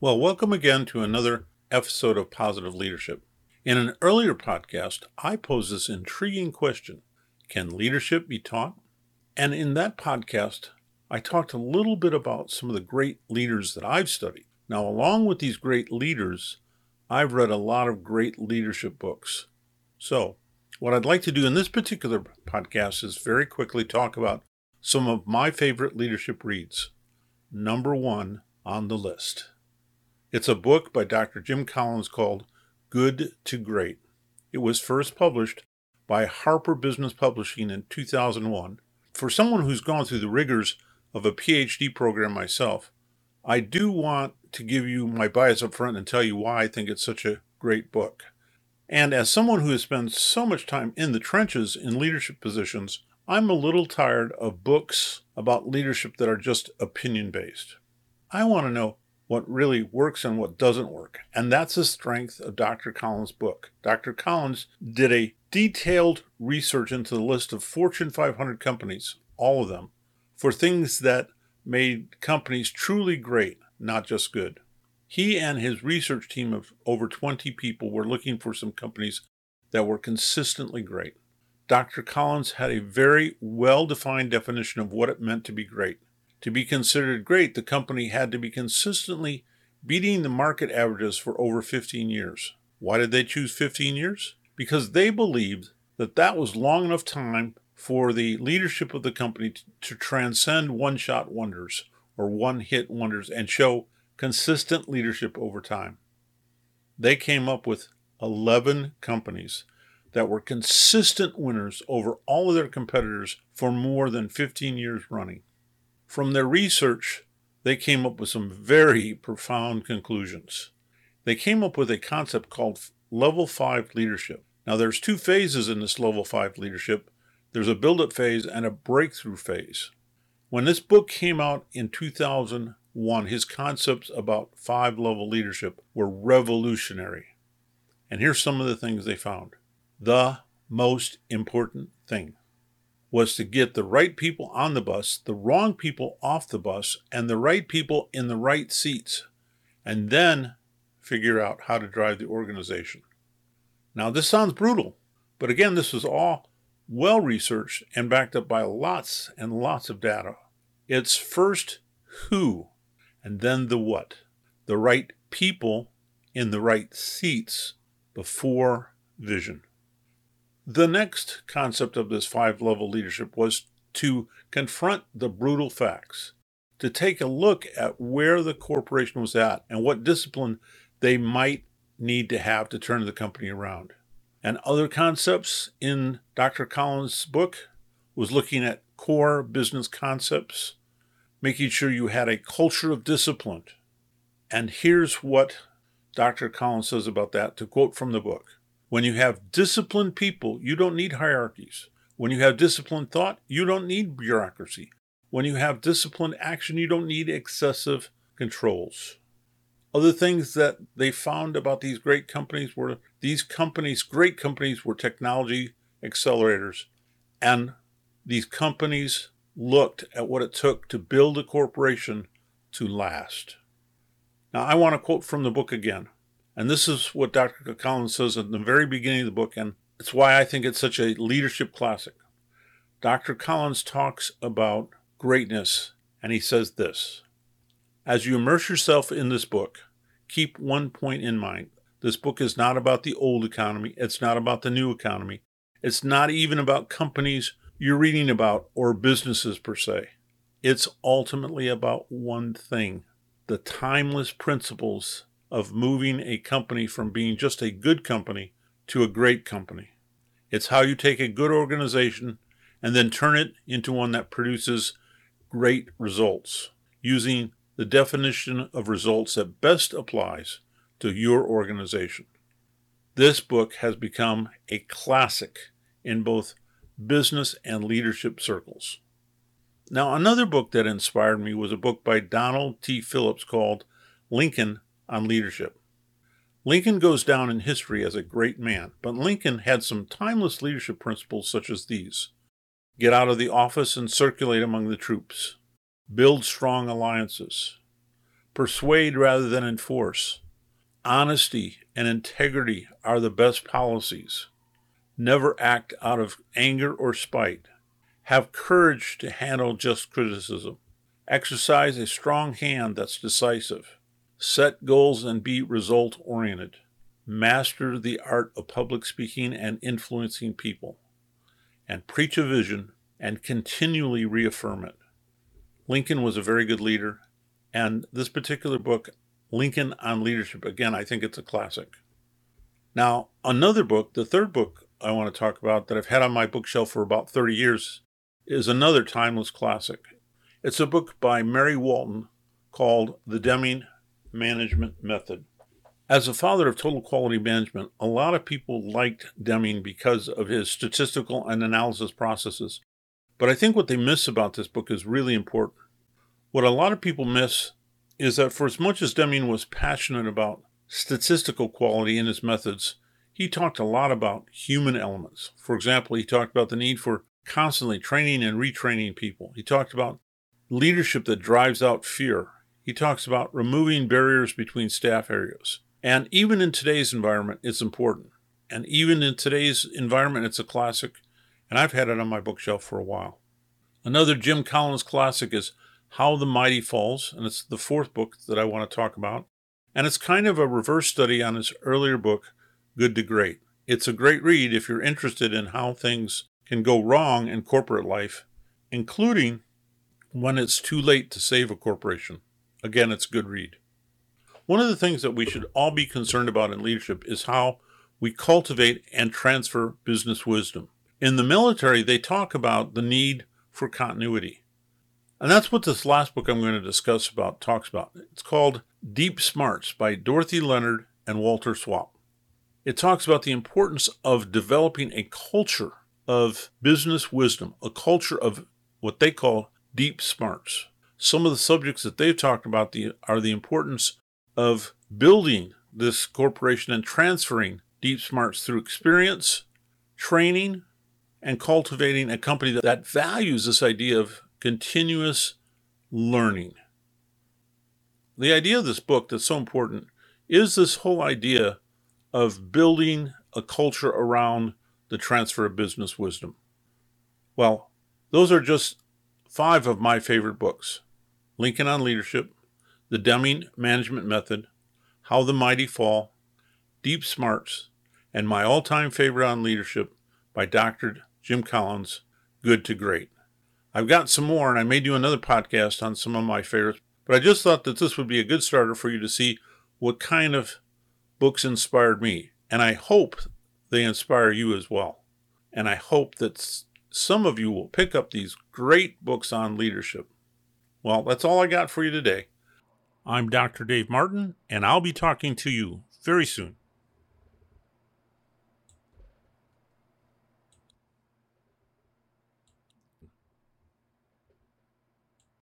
Well, welcome again to another episode of Positive Leadership. In an earlier podcast, I posed this intriguing question Can leadership be taught? And in that podcast, I talked a little bit about some of the great leaders that I've studied. Now, along with these great leaders, I've read a lot of great leadership books. So, what I'd like to do in this particular podcast is very quickly talk about some of my favorite leadership reads. Number one on the list. It's a book by Dr. Jim Collins called Good to Great. It was first published by Harper Business Publishing in 2001. For someone who's gone through the rigors of a PhD program myself, I do want to give you my bias up front and tell you why I think it's such a great book. And as someone who has spent so much time in the trenches in leadership positions, I'm a little tired of books about leadership that are just opinion based. I want to know what really works and what doesn't work. And that's the strength of Dr. Collins' book. Dr. Collins did a detailed research into the list of Fortune 500 companies, all of them, for things that made companies truly great, not just good. He and his research team of over 20 people were looking for some companies that were consistently great. Dr. Collins had a very well defined definition of what it meant to be great. To be considered great, the company had to be consistently beating the market averages for over 15 years. Why did they choose 15 years? Because they believed that that was long enough time for the leadership of the company to, transcend one shot wonders or one hit wonders and show consistent leadership over time. They came up with 11 companies that were consistent winners over all of their competitors for more than 15 years running. From their research, they came up with some very profound conclusions. They came up with a concept called level 5 leadership. Now there's two phases in this level 5 leadership. There's a build-up phase and a breakthrough phase. When this book came out in 2001, his concepts about five level leadership were revolutionary. And here's some of the things they found. The most important thing was to get the right people on the bus, the wrong people off the bus, and the right people in the right seats, and then figure out how to drive the organization. Now, this sounds brutal, but again, this was all well researched and backed up by lots and lots of data. It's first who and then the what. The right people in the right seats before vision. The next concept of this five level leadership was to confront the brutal facts, to take a look at where the corporation was at and what discipline they might need to have to turn the company around. And other concepts in Dr. Collins' book was looking at core business concepts making sure you had a culture of discipline. And here's what Dr. Collins says about that to quote from the book When you have disciplined people, you don't need hierarchies. When you have disciplined thought, you don't need bureaucracy. When you have disciplined action, you don't need excessive controls. Other things that they found about these great companies were these companies, great companies, were technology accelerators. And these companies looked at what it took to build a corporation to last. Now, I want to quote from the book again. And this is what Dr. Collins says at the very beginning of the book, and it's why I think it's such a leadership classic. Dr. Collins talks about greatness, and he says this As you immerse yourself in this book, keep one point in mind. This book is not about the old economy, it's not about the new economy, it's not even about companies you're reading about or businesses per se. It's ultimately about one thing the timeless principles of moving a company from being just a good company to a great company. It's how you take a good organization and then turn it into one that produces great results using the definition of results that best applies to your organization. This book has become a classic in both business, and leadership circles. Now, another book that inspired me was a book by Donald T. Phillips called Lincoln on Leadership. Lincoln goes down in history as a great man, but Lincoln had some timeless leadership principles such as these get out of the office and circulate among the troops, build strong alliances, persuade rather than enforce. Honesty and integrity are the best policies. Never act out of anger or spite. Have courage to handle just criticism. Exercise a strong hand that's decisive. Set goals and be result oriented. Master the art of public speaking and influencing people. And preach a vision and continually reaffirm it. Lincoln was a very good leader, and this particular book, Lincoln on Leadership, again, I think it's a classic. Now, another book, the third book I want to talk about that I've had on my bookshelf for about 30 years, is another timeless classic. It's a book by Mary Walton called The Deming Management Method. As a father of total quality management, a lot of people liked Deming because of his statistical and analysis processes. But I think what they miss about this book is really important. What a lot of people miss is that for as much as Deming was passionate about statistical quality in his methods, he talked a lot about human elements. For example, he talked about the need for constantly training and retraining people. He talked about leadership that drives out fear. He talks about removing barriers between staff areas. And even in today's environment, it's important. And even in today's environment, it's a classic. And I've had it on my bookshelf for a while. Another Jim Collins classic is How the Mighty Falls, and it's the fourth book that I want to talk about. And it's kind of a reverse study on his earlier book, Good to Great. It's a great read if you're interested in how things can go wrong in corporate life, including when it's too late to save a corporation. Again, it's a good read. One of the things that we should all be concerned about in leadership is how we cultivate and transfer business wisdom. In the military, they talk about the need for continuity. And that's what this last book I'm going to discuss about talks about. It's called Deep Smarts by Dorothy Leonard and Walter Swap. It talks about the importance of developing a culture of business wisdom, a culture of what they call deep smarts. Some of the subjects that they've talked about the, are the importance of building this corporation and transferring deep smarts through experience, training, and cultivating a company that, that values this idea of continuous learning. The idea of this book that's so important is this whole idea of building a culture around the transfer of business wisdom. Well, those are just five of my favorite books Lincoln on Leadership, The Deming Management Method, How the Mighty Fall, Deep Smarts, and my all time favorite on leadership by Dr. Jim Collins, Good to Great. I've got some more, and I may do another podcast on some of my favorites, but I just thought that this would be a good starter for you to see what kind of books inspired me. And I hope they inspire you as well. And I hope that some of you will pick up these great books on leadership. Well, that's all I got for you today. I'm Dr. Dave Martin, and I'll be talking to you very soon.